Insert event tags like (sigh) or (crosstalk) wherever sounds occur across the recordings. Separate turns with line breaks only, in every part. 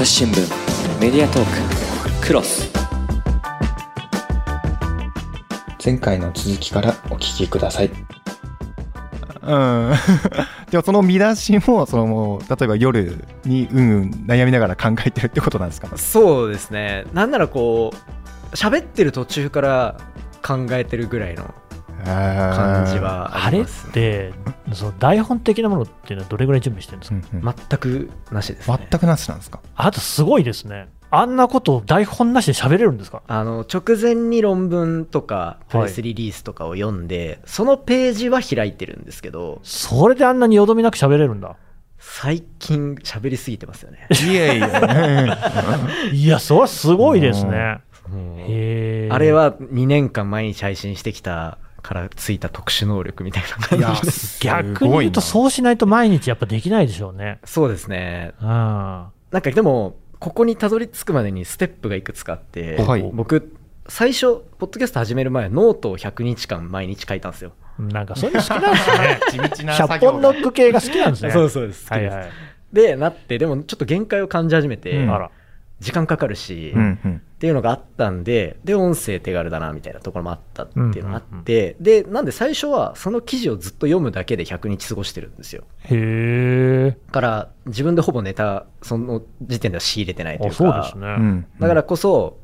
朝日新聞メディアトーククロス。
前回の続きからお聞きください。
うん、(laughs) でもその見出しもそのもう例えば夜にうんうん悩みながら考えてるってことなんですか？
そうですね。なんならこう喋ってる途中から考えてるぐらいの感じはあ
あれっ
ります、ね、
て、その台本的なものっていうのはどれぐらい準備してるんですか、
うんうん。
全くなしですね。
全くなしなんですか？
あとすごいですね。あんなことを台本なしで喋れるんですか？
あの直前に論文とかプレスリリースとかを読んで、そのページは開いてるんですけど
それであんなによどみなく喋れるんだ。
最近喋りすぎてますよね。
いやいや
いや、(laughs) それはすごいですね。
あれは2年間毎日配信してきたからついた特殊能力みたいな感じで (laughs) す
逆に言うとそうしないと毎日やっぱできないでしょうね。
そうですね
うん。
なんかでもここにたどり着くまでにステップがいくつかあって、
はい
僕最初ポッドキャスト始める前ノートを100日間毎日書いたんですよ
なんかそういうの好きなんですね。(laughs)
地道な作業が100
本ノック系が好きなんですね。(laughs)
そうそうです好きです、
はいはい。
でなってでもちょっと限界を感じ始めて、
うん
あら。
時間かかるし、
うんうん。
っていうのがあったんでで音声手軽だなみたいなところもあったっていうのがあ
うんうん
って、でなんで最初はその記事をずっと読むだけで100日過ごしてるんですよ。
へえ。
だから自分でほぼネタその時点では仕入れてないとい
あ、
うか
ね。
うん。
だからこそ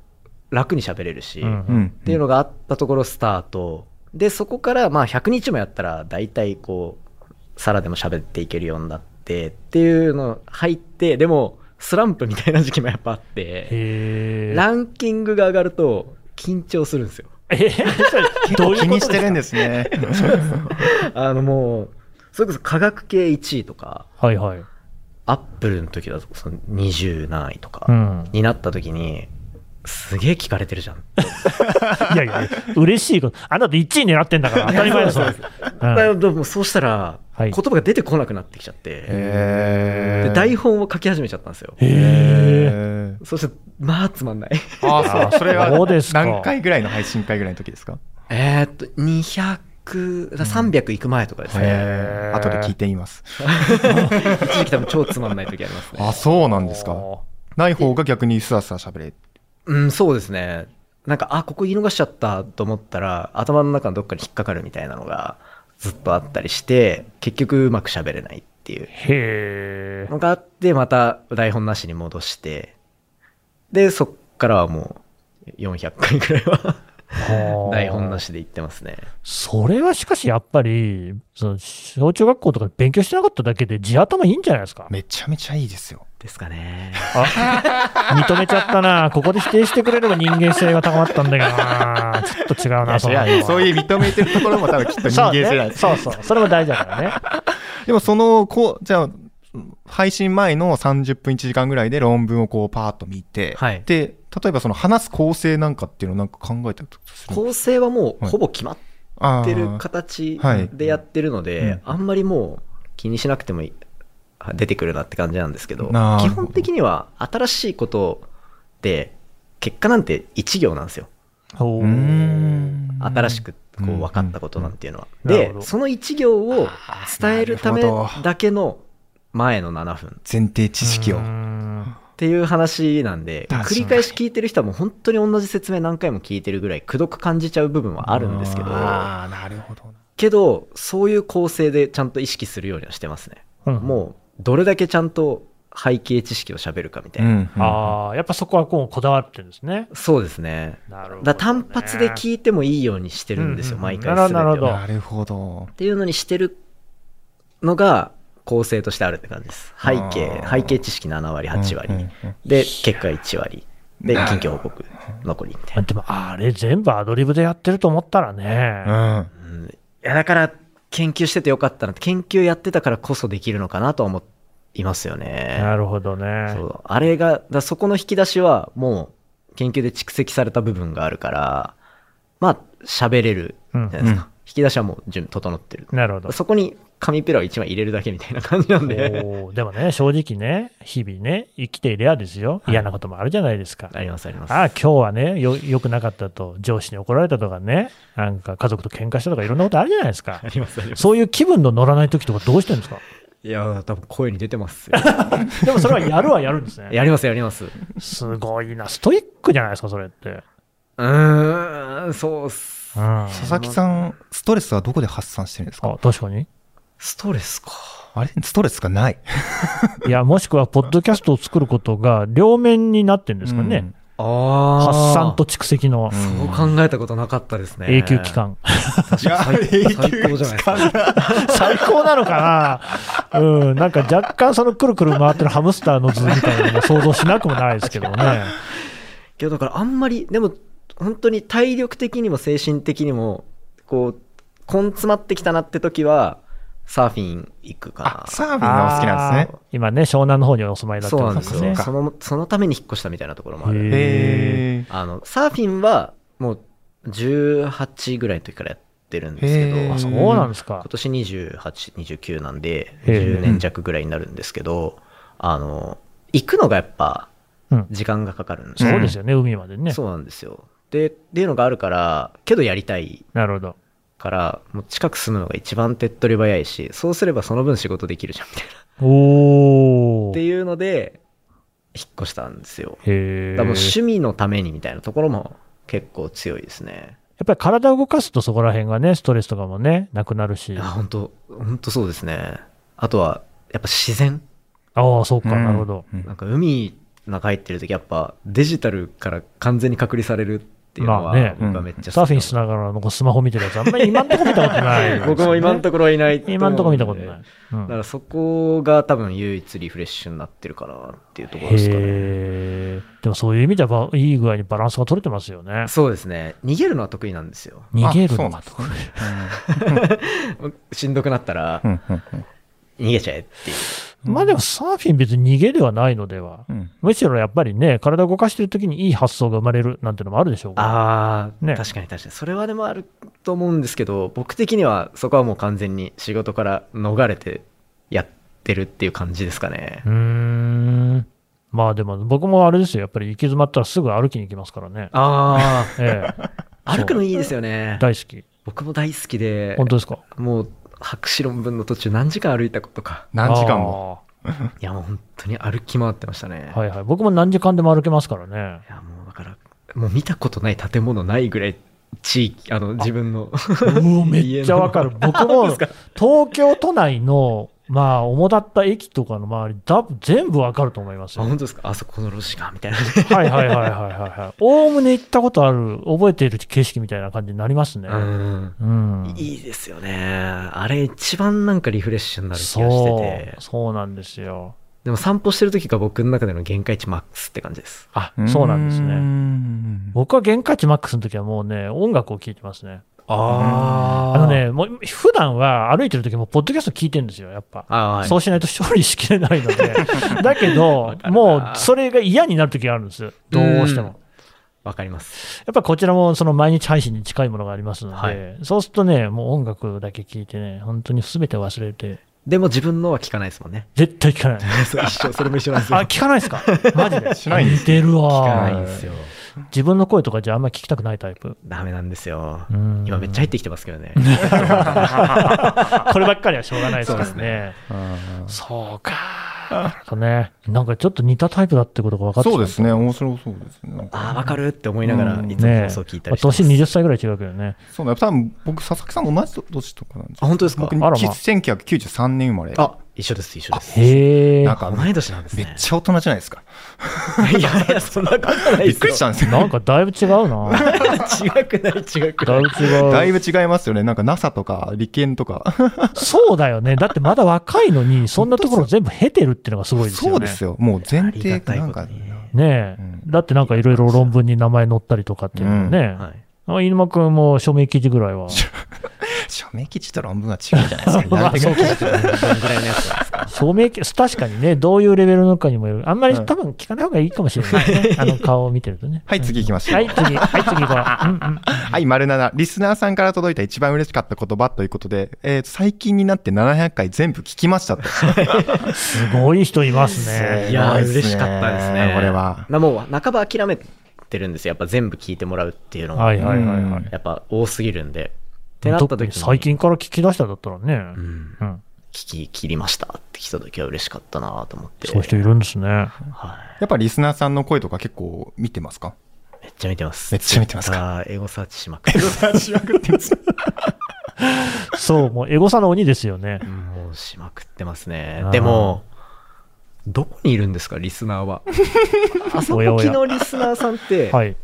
楽に喋れるし、
うん
うん。
っていうのがあったところスタート。でそこからまあ100日もやったら大体こう皿でも喋っていけるようになってっていうの入ってでもスランプみたいな時期もやっぱあって。ランキングが上がると緊張するんですよ
えー、(laughs)
結構気にしてるんですね (laughs)
あのもうそれこそ科学系1位とか
はいはい。
アップルの時だとその20何位とか
うん。
になった時にすげえ聞かれてるじゃん (laughs)
いやいや、嬉しいこと。あなた1位狙ってんだから当たり前ですよ。
そうしたら
はい
言葉が出てこなくなってきちゃって、
へ
で台本を書き始めちゃったんですよ。
へえ。
え
そしてまあつまんない。
ああそう。それ
そうですか。
は何回ぐらいの配信回ぐらいの時ですか？
えーっと200だ300いく前とかですね、
へえ後で聞いてみます。(laughs)
一時期多分超つまんない時ありますね。
あそうなんですか。ない方が逆にスラスラ喋れ。
うんそうですね。なんかあここ言い逃しちゃったと思ったら頭の中のどっかに引っかかるみたいなのがずっとあったりして結局うまく喋れないっていう
へえ。
のがあってまた台本なしに戻してでそっからはもう400回ぐらいは台本なしで言ってますね
それはしかしやっぱり、その小中学校とかで勉強してなかっただけで地頭いいんじゃないですか？
めちゃめちゃいいですよ
ですかね。
あ認めちゃったな。ここで否定してくれれば人間性が高まったんだけどな。ちょっと違うな、そ
そういう認めてるところも多分きっと人間性なんです
そうねそうそう。それも大事だからね。
でもそのこうじゃあ配信前の30分1時間ぐらいで論文をこうパーッと見て、
はい。
で例えばその話す構成なんかっていうのをなんか考えたりとする
構成はもう
はい。
ほぼ決まってる形
はい
でやってるので、
うん。
あんまりもう気にしなくてもいい出てくるなって感じなんですけど
ど
基本的には新しいことで結果なんて1行なんですよ。
お
うーん。
新しくこ
うん
う分かったことなんていうのは、
うん。なるほど。
でその1行を伝えるためだけの前の7分。
前提知識を。
っていう話なんで繰り返し聞いてる人はもう本当に同じ説明何回も聞いてるぐらいくどく感じちゃう部分はあるんですけど
ああなるほど
けどそういう構成でちゃんと意識するようにはしてますね、
うん。
もうどれだけちゃんと背景知識を喋るかみたいな、
うん
ああ、やっぱそこはこうこだわってるんですね。
そうですね。
なるほど、ね。
だ単発で聞いてもいいようにしてるんですよ、
うんうん
毎回
なるほどなるほど。
なるほど。
っていうのにしてるのが構成としてあるって感じです。背景背景知識7割8割、
うんうんうん。
で結果1割。で近況報告残りみたいな。
でも、あれ全部アドリブでやってると思ったらね。
うん。
うん。いやだから研究しててよかったなって研究やってたからこそできるのかなとは思いますよね。
なるほどね。
そう。あれがだそこの引き出しはもう研究で蓄積された部分があるからまあ喋れるじゃないですか、
うん。
引き出しはもう準備整ってる。
なるほど。
そこに紙ペラを1枚入れるだけみたいな感じなんで
でもね、正直ね、日々ね、生きていればですよ、嫌なこともあるじゃないですか。
ありますあります
ああ、今日はねよ、よくなかったと、上司に怒られたとかね、なんか家族と喧嘩したとか、いろんなことあるじゃないですか
あ。りますあります
そういう気分の乗らない時とか、どうしてるんですか？
いいやー、多分声に出てますよ。(laughs)
でもそれはやるはやるんですね。
やります、やります。う
すごいな。ストイックじゃないですか、それって。
ーん、そうっす。
うん。
佐々木さん、ストレスはどこで発散してるんですか？
あ、確かに。
ストレスか。
あれ？ストレスがない。(laughs)
いや、もしくは、ポッドキャストを作ることが両面になってるんですかね。
あ
発散と蓄積の
そう考えたことなかったですね。
永久期。間。
いや
最 (laughs) 最高じゃないですか。
最高なのかなうん、なんか若干そのくるくる回ってるハムスターの図みたいなのも想像しなくもないですけどね。
けどだからあんまり、でも本当に体力的にも精神的にも、こう、根詰まってきたなって時は、サーフィン行くか
あ、サーフィンがお好きなんですね。
今ね、湘南の方にお住まいだ
な。
って
そうなんですよ。
ことですね。
その、そのために引っ越したみたいなところもある。
へ
あの、サーフィンはもう18ぐらいの時からやってるんですけど、
あ、そうなんですか
今。年28、29なんで、
へー
10年弱ぐらいになるんですけど、あの、行くのがやっぱ
うん、
時間がかかるんですよ
そうですよね、海までね。
そうなんですよ。で、っていうのがあるから、けどやりたい
なるほど。
から、もう近く住むのが一番手っ取り早いし、そうすればその分仕事できるじゃん、みたいな。
おー。
っていうので、引っ越したんですよ。
へー
だからもう趣味のためにみたいなところも結構強いですね。
やっぱり体を動かすとそこら辺がね、ストレスとかもね、なくなるし。
いや、
あ
本当本当そうですね。あとは、やっぱ自然
あ、そうか、
うん
なるほど。
なんか海の中入ってる時やっぱデジタルから完全に隔離されるっていうのは
まあね
僕はめっちゃ
サーフィンしながらのスマホ見てるやつ、あんまり今んとこ見たことないね、(laughs)
僕も今のところいない
今んとこ見たことない。うん
だからそこが多分唯一リフレッシュになってるかなっていうところですかね。
へーでもそういう意味ではばいい具合にバランスが取れてますよね。
そうですね。逃げるのは得意なんですよ。
逃げる
あそう
のがと
なんですね (laughs)
しんどくなったら逃げちゃえっていう。
まあでもサーフィン別に逃げではないのでは。
うん
むしろやっぱりね、体を動かしてる時にいい発想が生まれるなんてのもあるでしょう。
ああ、
ね
確かに確かに。それはでもあると思うんですけど、僕的にはそこはもう完全に仕事から逃れてやってるっていう感じですかね
う。ーん。まあでも僕もあれですよ。やっぱり行き詰まったらすぐ歩きに行きますからね。
あ
ええ。
あ、(laughs) 歩くのいいですよね。
大好き。
僕も大好きで、
本当ですか？
もう博士論文の途中何時間歩いたことか。
何時間も。
いやもう本当に歩き回ってましたね。
はいはい。僕も何時間でも歩けますからね。
いやもうだから、もう見たことない建物ないぐらい地域、あの自分の。
めっちゃわかる。(laughs) 僕も東京都内の、まあ、主だった駅とかの周り、だ全部わかると思います
あ、
よ。
本当ですか？あそこの路地かみたいなね。
はいはいはいはいはいはい。おおむね行ったことある、覚えている景色みたいな感じになりますね。
うん。
うん。
いいですよね。あれ一番なんかリフレッシュになる気がしてて
そう、。そうなんですよ。
でも散歩してる時が僕の中での限界値マックスって感じです。
あ、そうなんです
う
ね。
ん
僕は限界値マックスの時はもうね、音楽を聴いてますね。
あ
あのね、もう普段は歩いてる時もポッドキャスト聞いてるんですよ、やっぱ。
はい
そうしないと処理しきれないので。(laughs) だけど、もうそれが嫌になる時があるんです。どうしても。
わかります。
やっぱこちらもその毎日配信に近いものがありますので、
はい
そうするとね、もう音楽だけ聞いてね、本当に全て忘れて、
でも自分のは聞かないですもんね。
絶対聞かない。(laughs)
そう一緒、それも一緒なんですよ。
あ、聞かないですか？マジで。
しないんです
似てる
聞か
わ
ないんですよ。
自分の声とかじゃあんまり聞きたくないタイプ？
ダメなんですよ。
うん
今めっちゃ入ってきてますけどね。(laughs)
こればっかりはしょうがないですから
そうです
ね。
うん
そうか。なるほどね。なんかちょっと似たタイプだってことが分かって
そうですね、面白そうですね。
ああ、わかるって思いながら
うん
いつも
ね
放送聞いた
まあ
りしてます。
年20歳ぐらい違うけどね。
そうだ、多分僕、佐々木さんと同じ年とかなんですよ
あ、本当ですか？
僕、
あらま
1993年生まれ。
あ、一緒です、一緒です。
へえ。
なんか、
同い年なんですね。
めっちゃ大人じゃないですか。(laughs)
いやいや、そんなことない
びっ
ですよ。
くりしたんですよ。
なんかだいぶ違うな。(laughs)
違くない、違くない
だい。ぶ違う。
だいぶ違いますよね。なんか NASA とか理研とか。
そうだよね。だってまだ若いのに、そんなところ全部経てるっていうのがすごいですよね。
そうですよ。もう前提なんか。
ねえ、
うん
だってなんかいろいろ論文に名前載ったりとかっていうのね。
はい。
あ犬間くんも署名記事ぐらいは。(laughs)
署名記事と論文は違うじゃないですか。(laughs)
まあそうか
どんぐらいのやつなんですか？
署名記確かにね、どういうレベルのかにもよる。あんまり
うん
多分聞かない方がいいかもしれないね。(laughs) あの顔を見てるとね。
はい、次行きましょう。
はい、次。はい、次行こう。うんうん。
はい、丸7。リスナーさんから届いた一番嬉しかった言葉ということで、えー最近になって700回全部聞きましたと。
すごい人いますね。
いやー、嬉しかったですね。
これは。
なもう、半ば諦めてるんですよ。やっぱ全部聞いてもらうっていうのが。
はいはいはいはい。
うん
やっぱ多すぎるんで。ってなった時に。
最近から聞き出したんだったらね。
うん。
うん。
聞き切りましたって来た時は嬉しかったなと思って。
そういう人いるんですね。
はい。
やっぱリスナーさんの声とか結構見てますか？
めっちゃ見てます。
めっちゃ見てますか？
かエゴサーチしまくってます。
しまくってます。(laughs)
そう、もうエゴサの鬼ですよね。
もうしまくってますね
あー。
でも、どこにいるんですか、リスナーは。朝 (laughs)
おやおや
起きのリスナーさんって、
はい。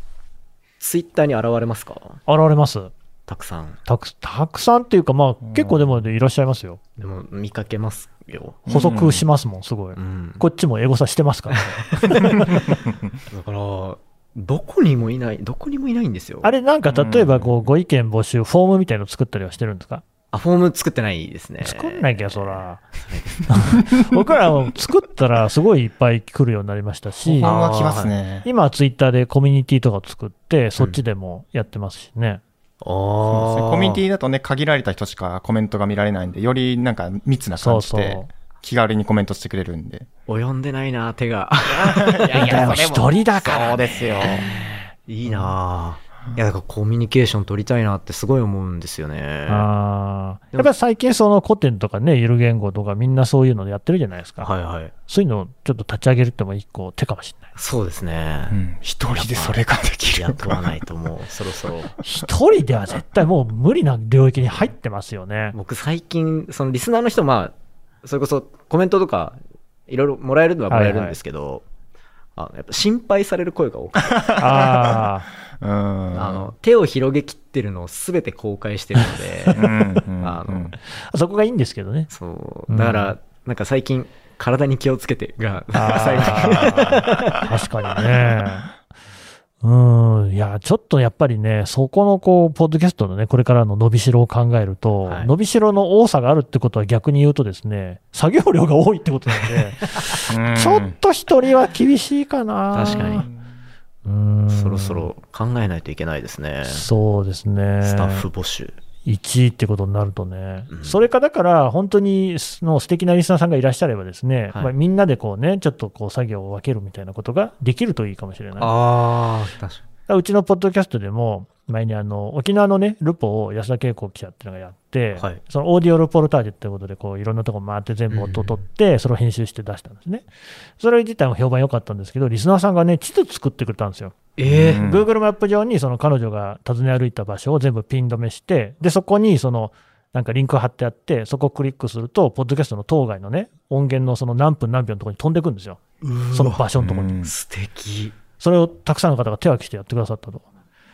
ツイッターに現れますか？
現れます。
たくさん。
たくたくさんっていうか、まあ、結構でもいらっしゃいますよ。
でも、見かけますよ。
補足しますもん、すごい。
うん。
こっちもエゴサしてますからね。(laughs)
だから、どこにもいない、どこにもいないんですよ。
あれなんか例えばこうご意見募集、フォームみたいの作ったりはしてるんですか？
あ、フォーム作ってないですね。
作んなきゃ、そら。(laughs) 僕らも作ったらすごいいっぱい来るようになりましたし
ファ、ンは来ますね。
今はツイッターでコミュニティとかを作って、そっちでもやってますしね。
あー
コミュニティだとね、限られた人しかコメントが見られないんで、よりなんか密な感じ
そう
で、気軽にコメントしてくれるんで。
及んでないな、手が。(laughs)
いや
だよ一人だから
そうですよ。
いいなぁ。いや、だからコミュニケーション取りたいなってすごい思うんですよね。
あーやっぱり最近その古典とかね、ゆる言語とかみんなそういうのやってるじゃないですか。
はいはい。
そういうのをちょっと立ち上げるっても一個手かもしれない。
そうですね
う。ん一人でそれができる
雇わないともう、そろそろ。
一人では絶対もう無理な領域に入ってますよね。
僕最近、そのリスナーの人、まあ、それこそコメントとか、いろいろもらえるのはもらえるんですけど、あやっぱ心配される声が多くて、
あ
うん。
あの、手を広げきってるのを全て公開してるので、(laughs) あの
そこがいいんですけどね。
そう。だから、なんか最近、体に気をつけてが、
あ
最後
ー (laughs) 確かにね。うん。いや、ちょっとやっぱりね、そこのこう、ポッドキャストのね、これからの伸びしろを考えると、
はい
伸びしろの多さがあるってことは逆に言うとですね、作業量が多いってことなんで、(laughs)
うん
ちょっと一人は厳しいかな。
確かに。
うん。
そろそろ考えないといけないですね。
そうですね。
スタッフ募集。
1位ってことになるとね、
うん
それかだから、本当にその素敵なリスナーさんがいらっしゃればですね、
はい
まあ、みんなでこうね、ちょっとこう作業を分けるみたいなことができるといいかもしれない。
ああ、確か
だからうちのポッドキャストでも、前にあの沖縄のね、ルポを安田恵子記者っていうのがやって、
はい
そのオーディオルポルタージュってことで、こういろんなとこ回って全部音を取って、それを編集して出したんですね。それ自体も評判良かったんですけど、リスナーさんがね、地図作ってくれたんですよ。
ええ
うん
Google マップ上にその彼女が訪ね歩いた場所を全部ピン止めして、で、そこにその、なんかリンクが貼ってあって、そこをクリックすると、ポッドキャストの当該のね、音源のその何分何秒のところに飛んでくんですよ。その場所のところに。
うん
素敵。
それをたくさんの方が手分けしてやってくださったと。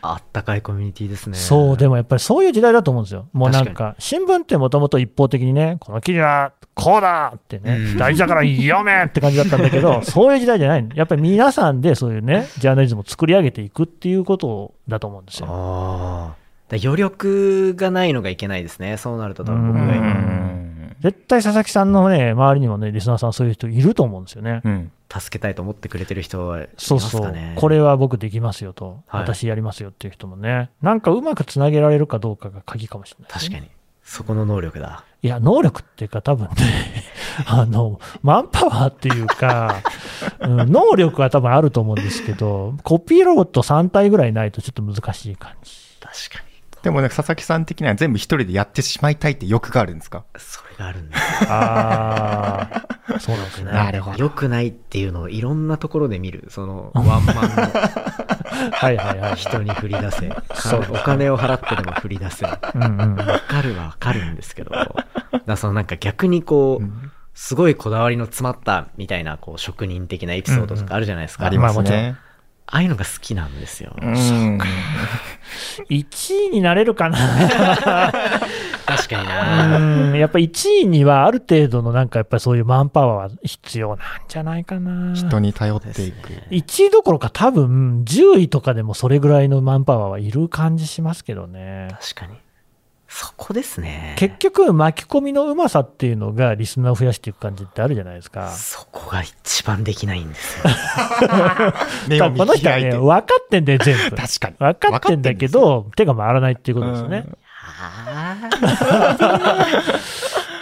あったかいコミュニティですね。
そう、でもやっぱりそういう時代だと思うんですよ。もうなん
確
か、新聞ってもともと一方的にね、この記事はこうだってね、
うん
大事だから読めって感じだったんだけど、(laughs) そういう時代じゃない。やっぱり皆さんでそういうね、ジャーナリズムを作り上げていくっていうことだと思うんですよ。
ああ。だ余力がないのがいけないですね。そうなると多分僕
う
が
絶対佐々木さんのね、周りにもね、リスナーさんそういう人いると思うんですよね。
うん。
助けたいと思ってくれてる人はいます
そうそう。これは僕できますよと、
はい
私やりますよっていう人もね、なんかうまくつなげられるかどうかが鍵かもしれないね、
確かに。そこの能力だ。
いや、能力っていうか、多分ね、(laughs) あの、マンパワーっていうか、うん能力は多分あると思うんですけど、コピーロボット3体ぐらいないとちょっと難しい感じ。
確かに。
でもね、佐々木さん的には全部一人でやってしまいたいって欲があるんですか？
それがあるんだ。
ああ、(laughs) そうなんですね。
なるほど。
良くないっていうのをいろんなところで見る。その、ワンマンの
はいはいはい。
人に振り出せ。
そう
お金を払ってでも振り出せ。わ
うんうん。
かるはわかるんですけど。だそのなんか逆にこう、すごいこだわりの詰まったみたいな、こう、職人的なエピソードとかあるじゃないですか。
あります
まあもちろん
ね。
ああいうのが好きなんですよ。
うん。
1 (laughs) 位になれるかな？(laughs)
確かにな。
うん、やっぱ1位にはある程度のなんかやっぱりそういうマンパワーは必要なんじゃないかな。
人に頼っていく。
1位どころか多分10位とかでもそれぐらいのマンパワーはいる感じしますけどね。
確かに。そこですね。
結局巻き込みのうまさっていうのがリスナーを増やしていく感じってあるじゃないですか。
そこが一番できないんですよ。(laughs)
この人はね。分かってんだよ、全部。
確かに。
分かってんだけど、手が回らないっていうことですよね。うん (laughs)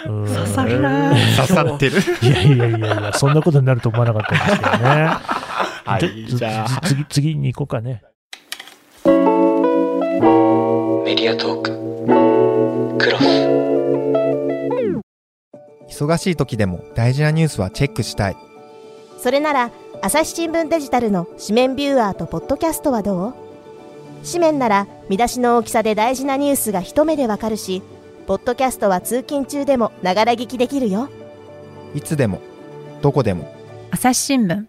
刺さるな
刺さってる。
いやいやいやいや、そんなことになると思わなかったんですけどね。
はい
で
じゃあ
つ次、次に行こうかね。
メディアトーククロス
忙しい時でも大事なニュースはチェックしたい。
それなら朝日新聞デジタルの紙面ビューアーとポッドキャストはどう？紙面なら見出しの大きさで大事なニュースが一目でわかるしポッドキャストは通勤中でもながら聞きできるよ
いつでも、どこでも。
朝日新聞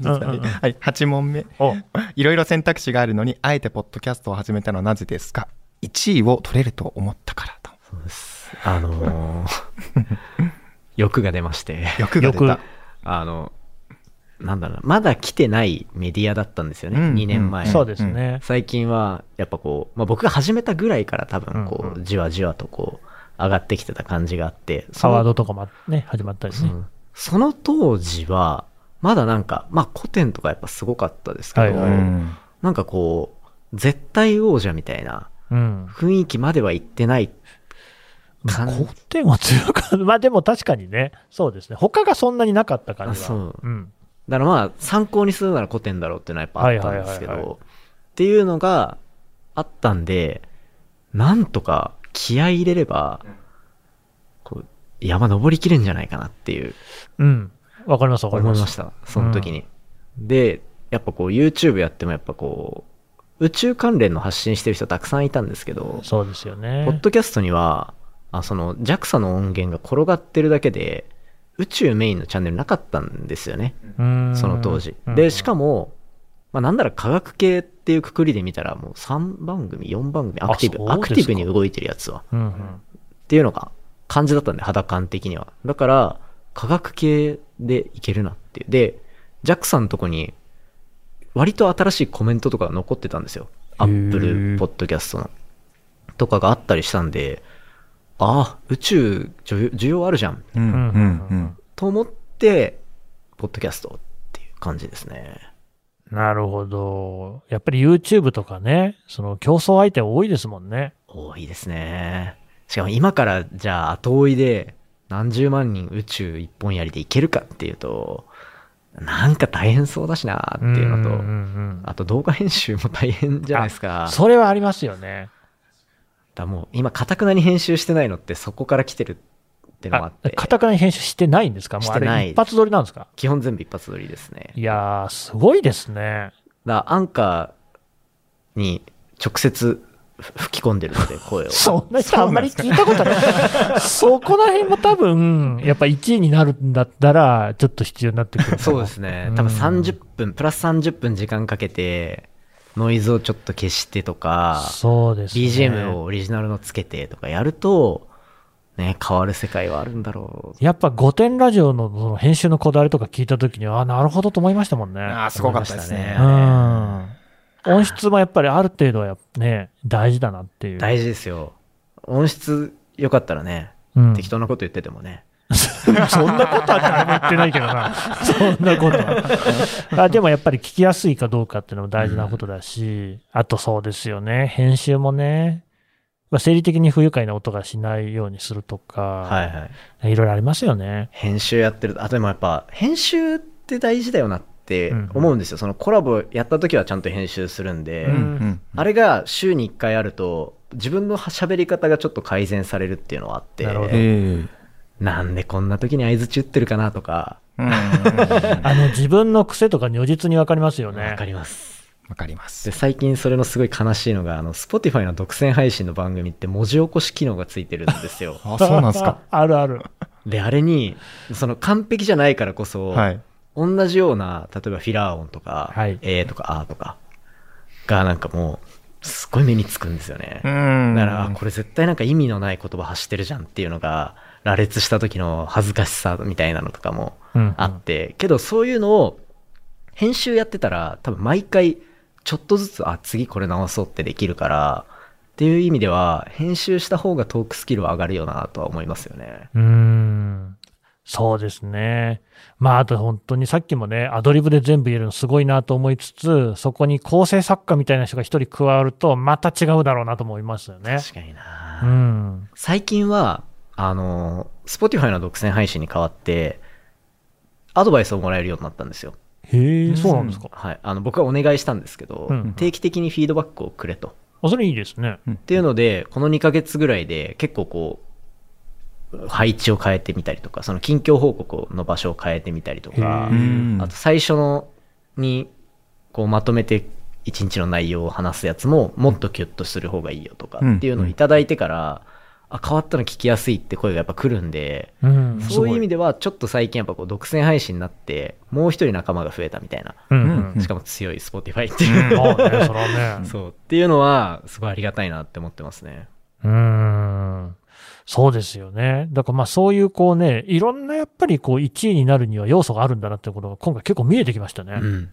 実はねはい、8問目。
お
いろいろ選択肢があるのに、あえてポッドキャストを始めたのはなぜですか？?1 位を取れると思ったからと。
そうです。あのー (laughs) 欲が出まして、
欲が出た。
あの、なんだろうな、まだ来てないメディアだったんですよね、
うん
2年前。
そうですね。
最近は、やっぱこう、まあ、僕が始めたぐらいから多分、こ
うん
う、じわじわとこう、上がってきてた感じがあって、
サワー
ド
ドとかもね、始まったりね。
その当時は、まだなんか、まあ、古典とかやっぱすごかったですけど、
はいはい
うん
なんかこう、絶対王者みたいな
うん。
雰囲気までは行ってない
古典は強かった。まあでも確かにね、そうですね。他がそんなになかった感じは。
あそう
うん。
だからまあ、参考にするなら古典だろうっていうのはやっぱあったんですけど、っていうのがあったんで、なんとか気合い入れれば、こう、山登りきれんじゃないかなっていう、
うん。わかりますわかりま。
思いますした。その時に。で、やっぱこう YouTube やってもやっぱこう、宇宙関連の発信してる人たくさんいたんですけど、
そうですよね。
ポッドキャストには、あその JAXA の音源が転がってるだけで、宇宙メインのチャンネルなかったんですよね。
うん
その当時。
うん
で、しかも、まあ、なんなら科学系っていうくくりで見たら、もう3番組、4番組、アクティブ、アクティブに動いてるやつは。
うんうん。
っていうのが感じだったんで、肌感的には。だから、科学系でいけるなっていう。で、JAXA のとこに、割と新しいコメントとかが残ってたんですよ。
へー
Apple Podcast の。とかがあったりしたんで、ああ、宇宙需要需要あるじゃん。
うんうんうん
と思って、ポッドキャストっていう感じですね。
なるほど。やっぱり YouTube とかね、その競争相手多いですもんね。
多いですね。しかも今からじゃあ後追いで何十万人宇宙一本やりでいけるかっていうと、なんか大変そうだしなっていうのと、
んんうん
あと動画編集も大変じゃないですか。
それはありますよね。
だもう今、かたくなに編集してないのってそこから来てるってのもあって、
かたくなに編集してないんですか？もうあ
してない
れ一発撮りなんですか？
基本全部一発撮りですね。
いやー、すごいですね。
だアンカーに直接吹き込んでるので、声を。(laughs)
そんな人あんまり聞いたことない。(laughs) そこら辺も多分、やっぱ1位になるんだったら、ちょっと必要になってくる
そうですね。多分30分、プラス30分時間かけて、ノイズをちょっと消してとか、
そうですね。
BGM をオリジナルのつけてとかやると、ね、変わる世界はあるんだろう。
やっぱ5点ラジオのその編集のこだわりとか聞いたときに、ああ、なるほどと思いましたもんね。
ああ、すごかったですね。
うん。音質もやっぱりある程度はね、大事だなっていう。
大事ですよ。音質良かったらね、
うん
適当なこと言っててもね。(laughs)
そんなことは誰も言ってないけどな。(laughs) そんなことは。あでもやっぱり聞きやすいかどうかっていうのも大事なことだし、あとそうですよね。編集もね。まあ、生理的に不愉快な音がしないようにするとか、
はいはい。
いろいろありますよね。
編集やってる。あ、でもやっぱ、編集って大事だよなって思うんですよ。そのコラボやった時はちゃんと編集するんで、あれが週に1回あると、自分の喋り方がちょっと改善されるっていうのはあって、
なるほど
え
なんでこんな時に合図打ってるかなとか、(laughs)
あの自分の癖とか如実にわかりますよね。
わかります。
わかります
で、。最近それのすごい悲しいのが、あの、Spotify の独占配信の番組って文字起こし機能がついてるんですよ。(laughs)
あ、そうなんですか。(laughs)
あるある。
で、あれに、その完璧じゃないからこそ、
はい。
同じような、例えばフィラー音とか、
はい
えーとかあーとか、がなんかもう、すっごい目につくんですよね。
ん
だから、あこれ絶対なんか意味のない言葉発してるじゃんっていうのが、羅列した時の恥ずかしさみたいなのとかも
うん
あって、けどそういうのを編集やってたら多分毎回ちょっとずつ、あ、次これ直そうってできるから、っていう意味では編集した方がトークスキルは上がるよなとは思いますよね。
うーん。そうですね。まあ、あと本当にさっきもね、アドリブで全部言えるのすごいなと思いつつ、そこに構成作家みたいな人が一人加わると、また違うだろうなと思いますよね。
確かにな、
うん。
最近は、あの、Spotify の独占配信に代わって、アドバイスをもらえるようになったんですよ。
へえ、そうなんですか。
はい。あの、僕はお願いしたんですけど、
うん
定期的にフィードバックをくれと。
あ、それいいですね。
っていうので、この2ヶ月ぐらいで結構こう、配置を変えてみたりとか、その近況報告の場所を変えてみたりとかあと最初のにこうまとめて一日の内容を話すやつももっとキュッとする方がいいよとかっていうのをいただいてから、あ変わったの聞きやすいって声がやっぱ来るんで、
うん、
そういう意味
で、
ではちょっと最近やっぱこう独占配信になってもう一人仲間が増えたみたいな、
うん。うん。
しかも強い Spotify っていう、
まあね、そね。(laughs)
そう。っていうのはすごいありがたいなって思ってますね。
うーん。そうですよね。だからまあそういうこうね、いろんなやっぱりこう1位になるには要素があるんだなってことが今回結構見えてきましたね。
うん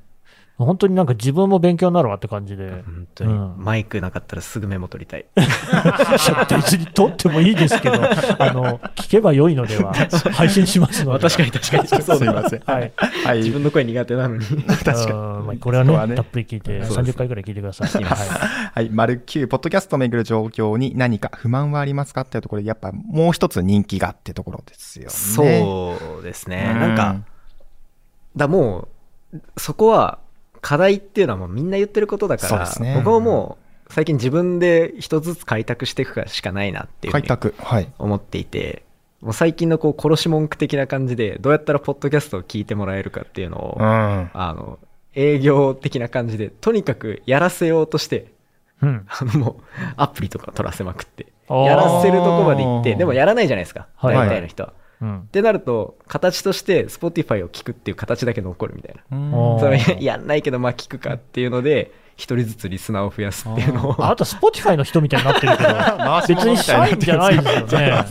本当になんか自分も勉強になるわって感じで。
本当に、
うん。
マイクなかったらすぐメモ取りたい。
いや別に撮ってもいいですけど、(laughs) あの、聞けば良いのでは、配信しますので。
確かに確かに。そう
すいません。
はい。
はい。
自分の声苦手なのに。(laughs)
確かに。
うん。まあこれはね
はね。
たっぷり聞いて、
そうです。
30回ぐらい聞いてください。はい。
はい。丸9、ポッドキャストをめぐる状況に何か不満はありますかってい。うところで、やっぱもう一つ人気がってところですよね。
そうですね。
うん
なんか、だもう、そこは課題っていうのはもうみんな言ってることだから、
ね
僕はもう最近自分で一つずつ開拓していくしかないなっていう
開拓。はい。
思っていて、もう最近のこう殺し文句的な感じで、どうやったらポッドキャストを聞いてもらえるかっていうのを、
うん。
あの、営業的な感じで、とにかくやらせようとして、
うん。
あのもうアプリとか取らせまくって、やらせるとこまで行って、でもやらないじゃないですか、
はい
大体の人は。
うん
ってなると、形として Spotify を聞くっていう形だけ残るみたいな。それややんないけど、まあ聞くかっていうので、一人ずつリスナーを増やすっていうのを。
あなた、 Spotify の人みたいになってるけど、(laughs) 別に社員じゃないですよね。
っ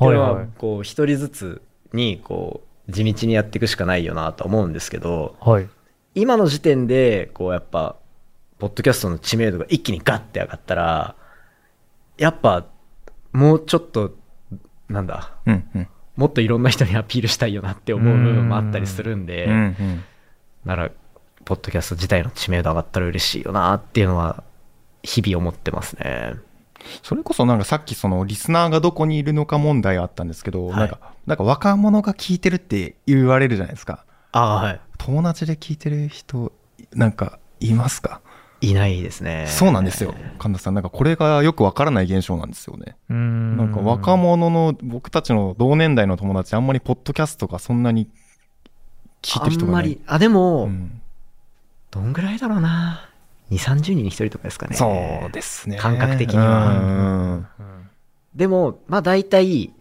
ていうのはこう一人ずつにこう地道にやっていくしかないよなと思うんですけど
はい。
今の時点でこうやっぱポッドキャストの知名度が一気にガッて上がったらやっぱもうちょっとなんだ
うんうん。
もっといろんな人にアピールしたいよなって思う部分もあったりするんで
うんうん。
ならポッドキャスト自体の知名度上がったら嬉しいよなっていうのは日々思ってますね。
それこそなんかさっきそのリスナーがどこにいるのか問題あったんですけど、
はい
なんか、なんか若者が聞いてるって言われるじゃないですか。
ああはい
友達で聞いてる人、なんかいますか、
いないですね。
そうなんですよ。神田さん、なんかこれがよくわからない現象なんですよね。
ん
なんか若者の僕たちの同年代の友達、あんまりポッドキャストがそんなに聞いてる人がない。
あんまり、あ、でも、
うん
どんぐらいだろうな。2、30人に1人とかですかね。
そうですね。
感覚的には
うん
でも、まあ大体、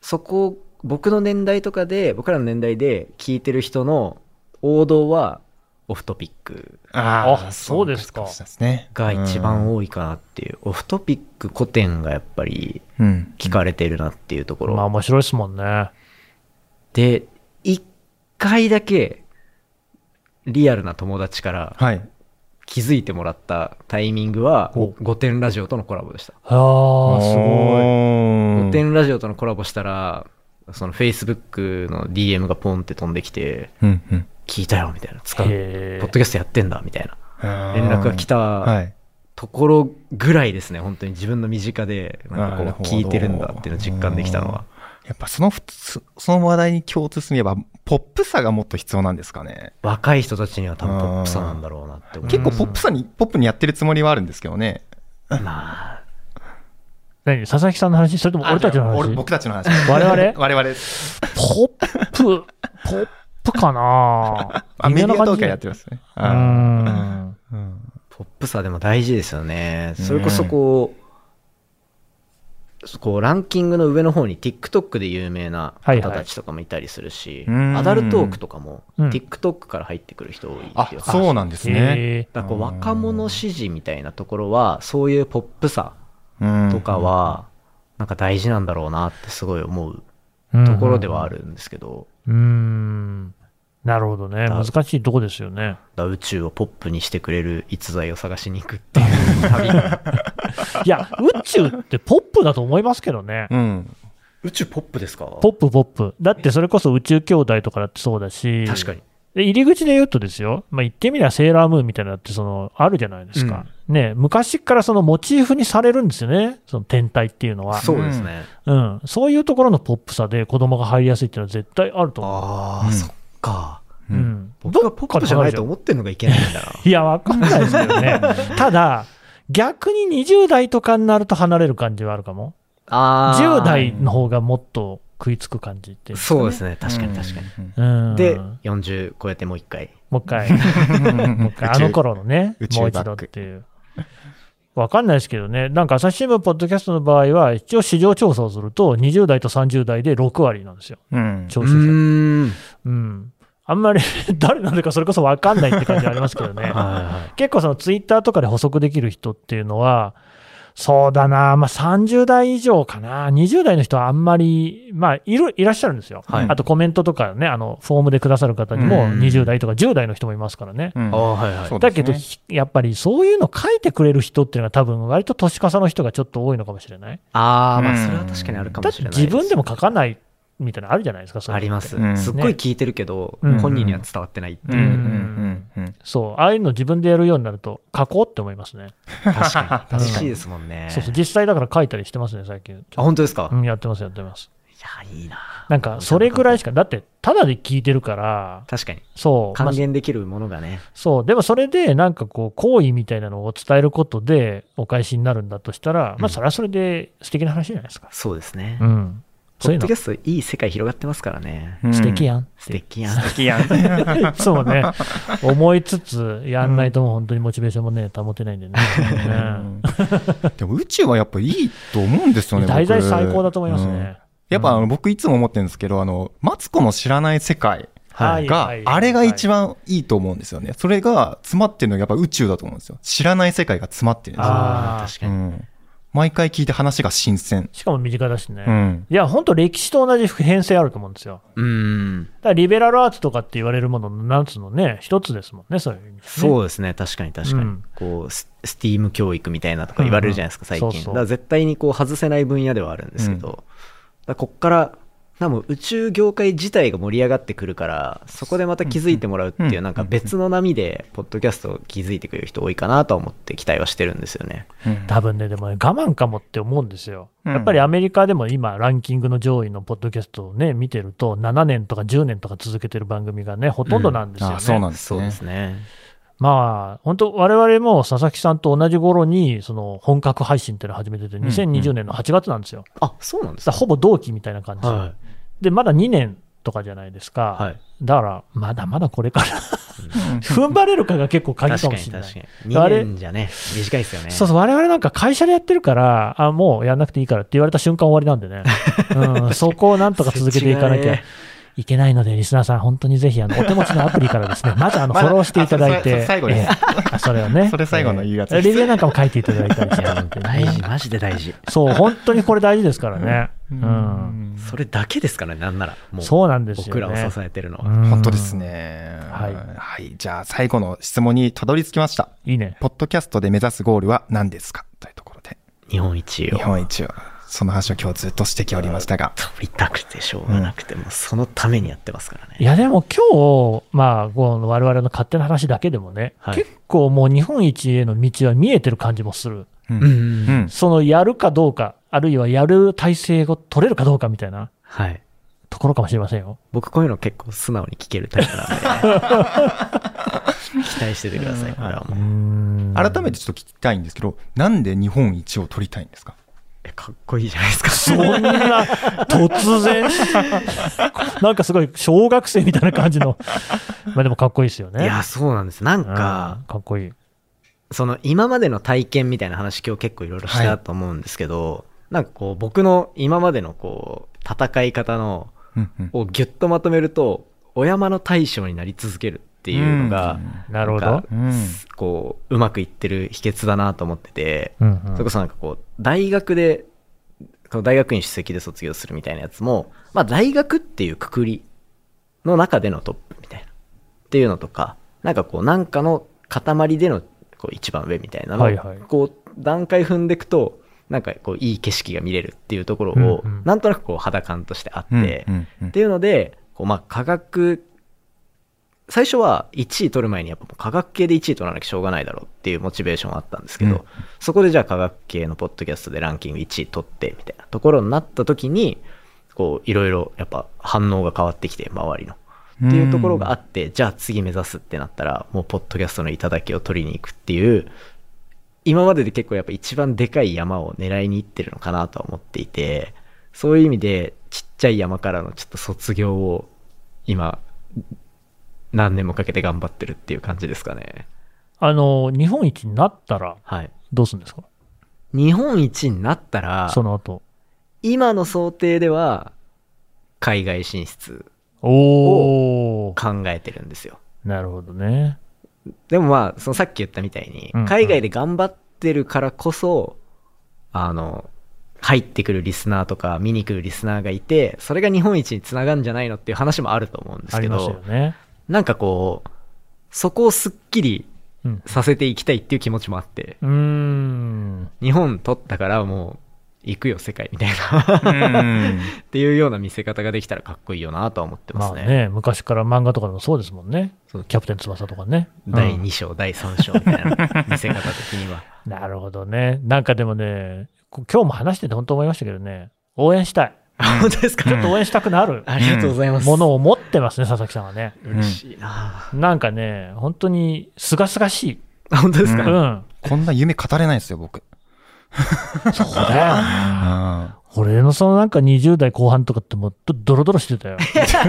そこ、僕の年代とかで、僕らの年代で聞いてる人の王道は、オフトピック
あそうですか
そうですね。
が一番多いかなっていう、オフトピック古典がやっぱり
うん。
聞かれてるなっていうところ。
まあ面白いですもんね。
で、一回だけ、リアルな友達から
はい。
気づいてもらったタイミングは、
お
御殿ラジオとのコラボでした。
ああ、すごい。
ご
御殿ラジオとのコラボしたら、その Facebook の DM がポンって飛んできて、
うんうん。
聞いたよみたいな、使う、ポッ
へ
ドキャストやってんだみたいな連絡が来
は
た
い。
ところぐらいですね、本当に自分の身近で、なんかこう聞いてるんだっていうのを実感できたのは。
やっぱそのその話題に共通すれば、ポップさがもっと必要なんですかね。
若い人たちには多分ポップさなんだろうなって思う。
結構ポップさに、ポップにやってるつもりはあるんですけどね。
まあ、
何？佐々木さんの話？それとも俺たちの
俺
話
僕たちの話。
我々？(laughs)
我々。
ポップ、ポップかな？(laughs)
あ、メディア統計
で
やってますね。
ポップさでも大事ですよね。それこそこう、こうランキングの上の方に TikTok で有名な
はいはい。
方たちとかもいたりするし、
うん。
アダルトークとかも
うん。
TikTok から入ってくる人多い
あ
気が、する
そうなんですね。
へ
だからこう若者支持みたいなところは、そういうポップさ
うん
とかは、なんか大事なんだろうなってすごい思う
ー
ところではあるんですけど、
うーん。なるほどね。
だ
難しいとこですよね。
宇宙をポップにしてくれる逸材を探しに行くっていう。(laughs)
いや、宇宙ってポップだと思いますけどね。
うん。
宇宙ポップですか？
ポップポップ。だってそれこそ宇宙兄弟とかだってそうだし。
確かに。
で入り口で言うとですよ、まあ、言ってみりゃセーラームーンみたいなのってそのあるじゃないですか、ね、昔からそのモチーフにされるんですよね、その天体っていうのは。
そうですね。
うん、そういうところのポップさで子供が入りやすいっていうのは絶対あると思
ああ、
うん
そっか。
う。うん、
僕がポップじゃないと思ってるのがいけないんだな。(laughs)
いや、わかんないですけどね。(laughs) ただ、逆に20代とかになると離れる感じはあるかも。
あー
10代の方がもっと食いつく感じっていん
そうです
ね。
ね。確かに確かに。
うん、
で、40超えてもう一回。
もう一回、(laughs) もう一回、あの頃のねもう一度っていう。わかんないですけどね、なんか朝日新聞、ポッドキャストの場合は、一応市場調査をすると、20代と30代で6割なんですよ、
うん
聴取者。
ん。
うん。あんまり (laughs) 誰なのかそれこそわかんないって感じありますけどね。
は
結構そのツイッターとかで補足できる人っていうのは、そうだな、まあ、30代以上かな、20代の人はあんまり、まあ、いるいらっしゃるんですよ、
はい
あとコメントとかね、あのフォームでくださる方にも、
うん
20代とか10代の人もいますからね。
うん
い。ああ、はいはい。
だけど、やっぱりそういうの書いてくれる人っていうのが、多分割と年重の人がちょっと多いのかもしれない。
ああ、ま
うん
あ、それは確かにあるかもしれないです。
自分でも書かないみたいなのあるじゃないですか、
あります
うん。
すっごい聞いてるけど、
うん
本人には伝わってないって
うんうん
いう。
うんうん
そう、ああいうの自分でやるようになると、書こうって思いますね。
確かに。
確
楽しいですもんね。
そうそう、実際だから書いたりしてますね、最近。
あ、本当ですか？
うん、やってます、やってます。
いや、いいな。
なんか、それぐらいしか、だって、ただで聞いてるから、
確かに。
そう、まあ
還元できるものがね。
そう、でもそれで、なんかこう、好意みたいなのを伝えることで、お返しになるんだとしたら、まあ、それはそれで素敵な話じゃないですか。
そうですね
う。ん。そういうの
ポッドキャ、ストいい世界広がってますからね。
うん
素敵やん。
素敵やん。
素敵やん。
いつもね、思いつつ、やんないともう本当にモチベーションもね、保てないんでね。
でも宇宙はやっぱいいと思うんですよね。
題材
僕
最高だと思います
うん
ね。
やっぱあの僕いつも思ってるんですけど、あの、マツコの知らない世界
はい
が
はい、
あれが一番いいと思うんですよね。それが詰まってるのがやっぱ宇宙だと思うんですよ。知らない世界が詰まってるんですよ。
確かに。
うん。毎回聞いて話が新鮮。
しかも身近だしね。
うん。
いや、本当歴史と同じ普遍性あると思うんですよ。
うん。
だからリベラルアーツとかって言われるものの、なんつうのね、一つですもんね、そういう意味でね
そうですね。確かに確かに。
うん
こう、ススティーム教育みたいなとか言われるじゃないですか、最近。
うんうんそうそう
だから絶対にこう外せない分野ではあるんですけど、だからこっから、多分宇宙業界自体が盛り上がってくるから、そこでまた気づいてもらうっていう、
うんうん
なんか別の波で、ポッドキャストを気づいてくれる人多いかなとは思って期待はしてるんですよね。
多分ね、でもね、我慢かもって思うんですよ。
うん
やっぱりアメリカでも今、ランキングの上位のポッドキャストをね、見てると、7年とか10年とか続けてる番組がね、ほとんどなんですよね。
あそうなんです
そう
ね。
まあ、本当、我々も佐々木さんと同じ頃に、その本格配信っていうのを始めてて、
ん
2020年の8月なんですよ。
あ、そうなんですか
ほぼ同期みたいな感じ、
は
で、まだ2年とかじゃないですか。
い。はい。
だから、まだまだこれから (laughs) 踏ん張れるかが結構鍵
確かに
かもしれない。
確かに。2
あれ
年じゃね、短いですよね。
そうそう、我々なんか会社でやってるから、あ、もうやんなくていいからって言われた瞬間終わりなんでね。(laughs) うん、そこをなんとか続けていかなきゃいけないので、リスナーさん、本当にぜひ、あの、お手持ちのアプリからですね、(laughs) まずあの、フォローしていただいて、
そ最後です
ええあそれをね。(laughs)
それ最後の言うやつ
ええレビューなんかも書いていただいたりして、本当に
大事、
ね
マジで大事。
そう、本当にこれ大事ですからね。う。
うんん
それだけですからね、なんなら。もう、
そうなんですよ、ね。
僕らを支えてるのは。
うん
本当です。ね。
はい
はい。じゃあ最後の質問にたどり着きました。
いいね。
ポッドキャストで目指すゴールは何ですか？というところで。
日本一を
日本一を。その話を今日ずっとしてきておりましたが。
取りたくてしょうがなくて、もうそのためにやってますからね。
いや、でも今日、まあ、この我々の勝手な話だけでもね、
はい
結構もう日本一への道は見えてる感じもする。
うん。
そのやるかどうか、あるいはやる体制を取れるかどうかみたいな
はい。
ところかもしれませんよ。
僕こういうの結構素直に聞けるタイプなんで。(laughs) 期待しててください、これはもう。
ん
改めてちょっと聞きたいんですけど、なんで日本一を取りたいんですか？
えかっこいいじゃないですか。
そんな突然、なんかすごい小学生みたいな感じの、まあでもかっこいいですよね。
いや、そうなんです。なん
うん
か、
かっこいい。
その今までの体験みたいな話今日結構いろいろしたと思うんですけど、なんかこう僕の今までのこう戦い方のをギュッとまとめるとお山の大将になり続けるっていうのが、
なるほど。
こううまくいってる秘訣だなと思ってて、
うんうん。
それこそなんかこう大学で大学院首席で卒業するみたいなやつも、まあ、大学っていうくくりの中でのトップみたいなっていうのとかなんかこうなんかの塊でのこう一番上みたいなのを、
はいはい。
こう段階踏んでいくとなんかこういい景色が見れるっていうところを、
うんうん。
なんとなくこう肌感としてあって、
うんうんうん。
っていうので、こうまあ科学、最初は1位取る前にやっぱもう科学系で1位取らなきゃしょうがないだろうっていうモチベーションはあったんですけど、
うん
そこでじゃあ科学系のポッドキャストでランキング1位取ってみたいなところになった時に、こういろいろやっぱ反応が変わってきて、周りの。っていうところがあって、じゃあ次目指すってなったら、もうポッドキャストの頂を取りに行くっていう今までで結構やっぱ一番でかい山を狙いに行ってるのかなとは思っていて、そういう意味でちっちゃい山からのちょっと卒業を今、何年もかけて頑張ってるっていう感じですかね。
あの、日本一になったら
はい。
どうするんですか？
日本一になったら、
その後。
今の想定では、海外進出
おお
考えてるんですよ。
なるほどね。
でもまあ、そのさっき言ったみたいに
うんうん、
海外で頑張ってるからこそ、あの、入ってくるリスナーとか見に来るリスナーがいて、それが日本一につながるんじゃないのっていう話もあると思うんですけ
ありますよ
ど、
ね。
なんかこう、そこをすっきり
うん。
させていきたいっていう気持ちもあって、
うーん。
日本取ったからもう、行くよ世界みたいな
うん (laughs)
っていうような見せ方ができたらかっこいいよなとは思ってますね。
まあね、昔から漫画とかでもそうですもんね。キャプテン翼とかね。
第
うん
2章、第3章みたいな (laughs) 見せ方的には。(laughs)
なるほどね。なんかでもね、こ今日も話してて本当思いましたけどね、応援したい。
本当ですか、
ちょっと応援したくなる
ありがとうございます。
ものを持ってますね、佐々木さんはね。
嬉しいな、
なんかね、本当にすがすがしい。
あ本当ですか、
うん。
うんこんな夢語れないですよ、僕。
そうだよ。
うん
俺のそのなんか20代後半とかってもうドドロドロしてたよ。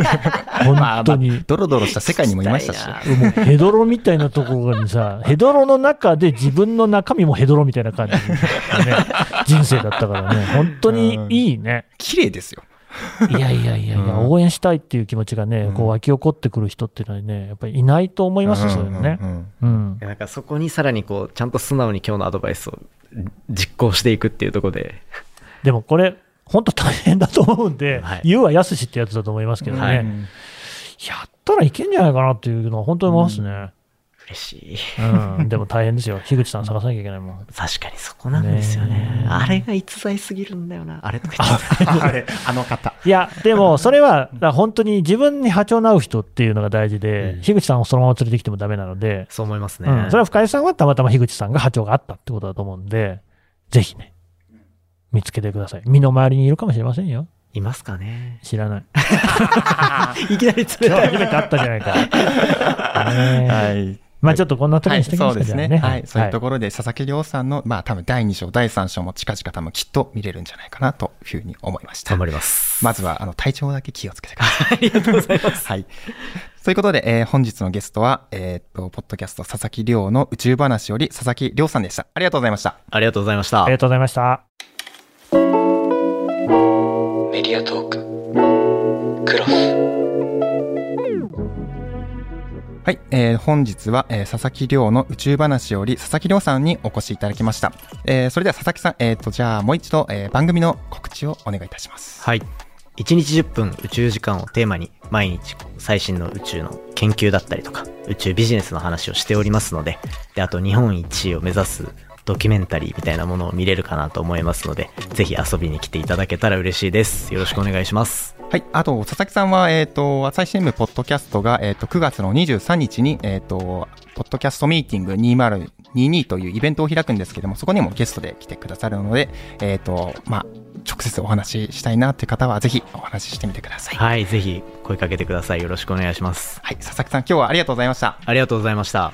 (laughs) 本当に。
ドロドロした世界にもいましたし。
もうヘドロみたいなところにさ、(laughs) ヘドロの中で自分の中身もヘドロみたいな感じのね、(laughs) 人生だったからね、本当にいいね。
綺麗ですよ。
いやいやいやいや、
うん
応援したいっていう気持ちがね、こう湧き起こってくる人っていうのはね、やっぱりいないと思います、そういうのね
ん。ん
うん。
なんかそこにさらにこう、ちゃんと素直に今日のアドバイスを実行していくっていうところで、
でもこれ、本当大変だと思うんで、
はい
言うはやすしってやつだと思いますけどね、
はい
やったらいけんじゃないかなっていうのは本当に思いますね。
嬉しい。
うん、でも大変ですよ。樋口さん探さなきゃいけないもん。
確かにそこなんですよね。
ねえ
あれが逸材すぎるんだよな。あれとか言って
あれ、あの方。
いや、でも、それは、本当に自分に波長の合う人っていうのが大事で、樋口さんをそのまま連れてきてもダメなので、
そう思いますね。
うん、それは深井さんはたまたま樋口さんが波長があったってことだと思うんで、ぜひね、見つけてください。身の回りにいるかもしれませんよ。
いますかね。
知らない。(laughs)
いきなり
今日
冷たい。
初めて会ったじゃないか。(laughs)
はい。
まあちょっとこんな時
はい、
にしてきました
そうですね。はい。そういうところで、佐々木亮さんの、まあ多分第2章、第3章も近々多分きっと見れるんじゃないかなというふうに思いました。
頑張ります。
まずは、あの、体調だけ気をつけてください。
ありがとうございます。
はい。ということで、えー本日のゲストは、えーっと、ポッドキャスト佐々木亮の宇宙話より佐々木亮さんでした。ありがとうございました。
ありがとうございました
あり。がとうございました。
メディアトーククロス
はい、えー本日は、えー佐々木亮の宇宙話より佐々木亮さんにお越しいただきました。えーそれでは佐々木さん、えーっと、じゃあもう一度、えー番組の告知をお願いいたします。
はい。1日10分宇宙時間をテーマに毎日最新の宇宙の研究だったりとか宇宙ビジネスの話をしておりますので、で、あと日本一位を目指すドキュメンタリーみたいなものを見れるかなと思いますので、ぜひ遊びに来ていただけたら嬉しいです。よろしくお願いします。
はい。あと、佐々木さんは、えっ、と、朝日新聞ポッドキャストが、えっ、と、9月の23日に、えっ、と、ポッドキャストミーティング2022というイベントを開くんですけども、そこにもゲストで来てくださるので、えっ、と、まあ、直接お話ししたいなっていう方は、ぜひお話ししてみてください。
はい、ぜひ声かけてください。よろしくお願いします。
はい。佐々木さん、今日はありがとうございました。
ありがとうございました。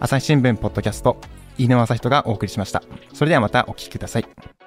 朝日新聞ポッドキャスト、飯沼正人がお送りしました。それではまたお聴きください。